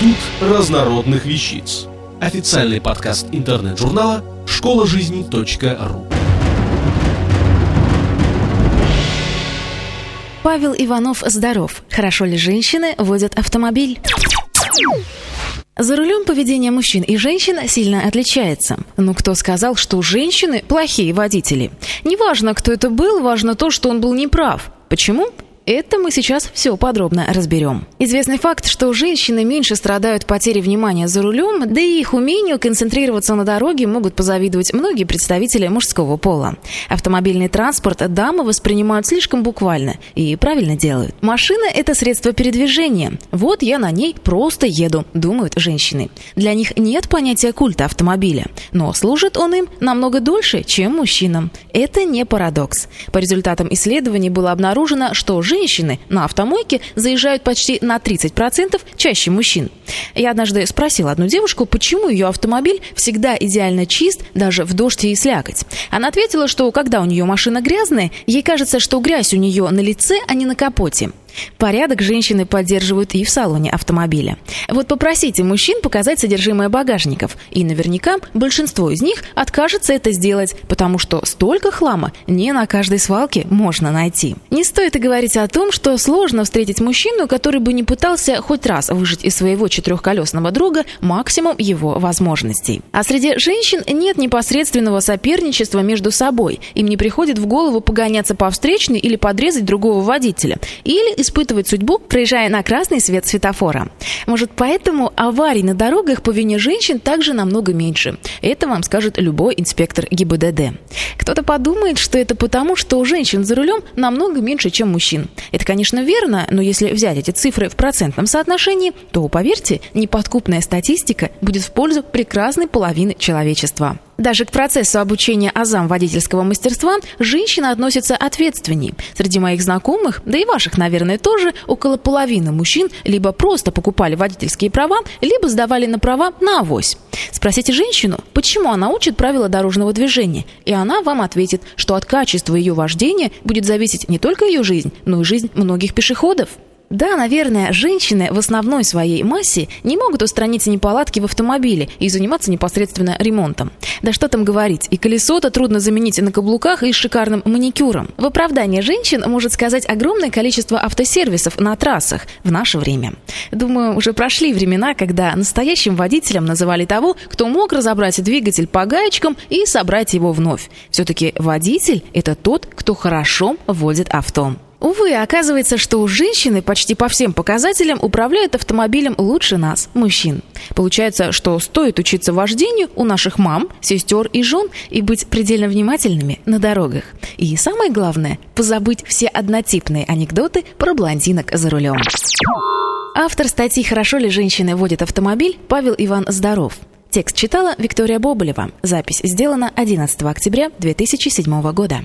Институт разнородных вещиц. Официальный подкаст интернет-журнала школа жизни .ру. Павел Иванов здоров. Хорошо ли женщины водят автомобиль? За рулем поведение мужчин и женщин сильно отличается. Но кто сказал, что женщины плохие водители? Неважно, кто это был, важно то, что он был неправ. Почему? Это мы сейчас все подробно разберем. Известный факт, что женщины меньше страдают потерей внимания за рулем, да и их умению концентрироваться на дороге могут позавидовать многие представители мужского пола. Автомобильный транспорт дамы воспринимают слишком буквально и правильно делают. Машина – это средство передвижения. Вот я на ней просто еду, думают женщины. Для них нет понятия культа автомобиля, но служит он им намного дольше, чем мужчинам. Это не парадокс. По результатам исследований было обнаружено, что женщины женщины на автомойке заезжают почти на 30% чаще мужчин. Я однажды спросила одну девушку, почему ее автомобиль всегда идеально чист, даже в дождь и слякоть. Она ответила, что когда у нее машина грязная, ей кажется, что грязь у нее на лице, а не на капоте. Порядок женщины поддерживают и в салоне автомобиля. Вот попросите мужчин показать содержимое багажников, и наверняка большинство из них откажется это сделать, потому что столько хлама не на каждой свалке можно найти. Не стоит и говорить о том, что сложно встретить мужчину, который бы не пытался хоть раз выжить из своего четырехколесного друга максимум его возможностей. А среди женщин нет непосредственного соперничества между собой. Им не приходит в голову погоняться по встречной или подрезать другого водителя. Или испытывать судьбу, проезжая на красный свет светофора. Может, поэтому аварий на дорогах по вине женщин также намного меньше. Это вам скажет любой инспектор ГИБДД. Кто-то подумает, что это потому, что у женщин за рулем намного меньше, чем мужчин. Это, конечно, верно, но если взять эти цифры в процентном соотношении, то, поверьте, неподкупная статистика будет в пользу прекрасной половины человечества. Даже к процессу обучения азам водительского мастерства женщина относится ответственней. Среди моих знакомых, да и ваших, наверное, тоже, около половины мужчин либо просто покупали водительские права, либо сдавали на права на авось. Спросите женщину, почему она учит правила дорожного движения, и она вам ответит, что от качества ее вождения будет зависеть не только ее жизнь, но и жизнь многих пешеходов. Да, наверное, женщины в основной своей массе не могут устранить неполадки в автомобиле и заниматься непосредственно ремонтом. Да что там говорить, и колесо-то трудно заменить на каблуках и с шикарным маникюром. В оправдание женщин может сказать огромное количество автосервисов на трассах в наше время. Думаю, уже прошли времена, когда настоящим водителем называли того, кто мог разобрать двигатель по гаечкам и собрать его вновь. Все-таки водитель – это тот, кто хорошо водит авто. Увы, оказывается, что женщины почти по всем показателям управляют автомобилем лучше нас, мужчин. Получается, что стоит учиться вождению у наших мам, сестер и жен и быть предельно внимательными на дорогах. И самое главное, позабыть все однотипные анекдоты про блондинок за рулем. Автор статьи «Хорошо ли женщины водят автомобиль» Павел Иван Здоров. Текст читала Виктория Боболева. Запись сделана 11 октября 2007 года.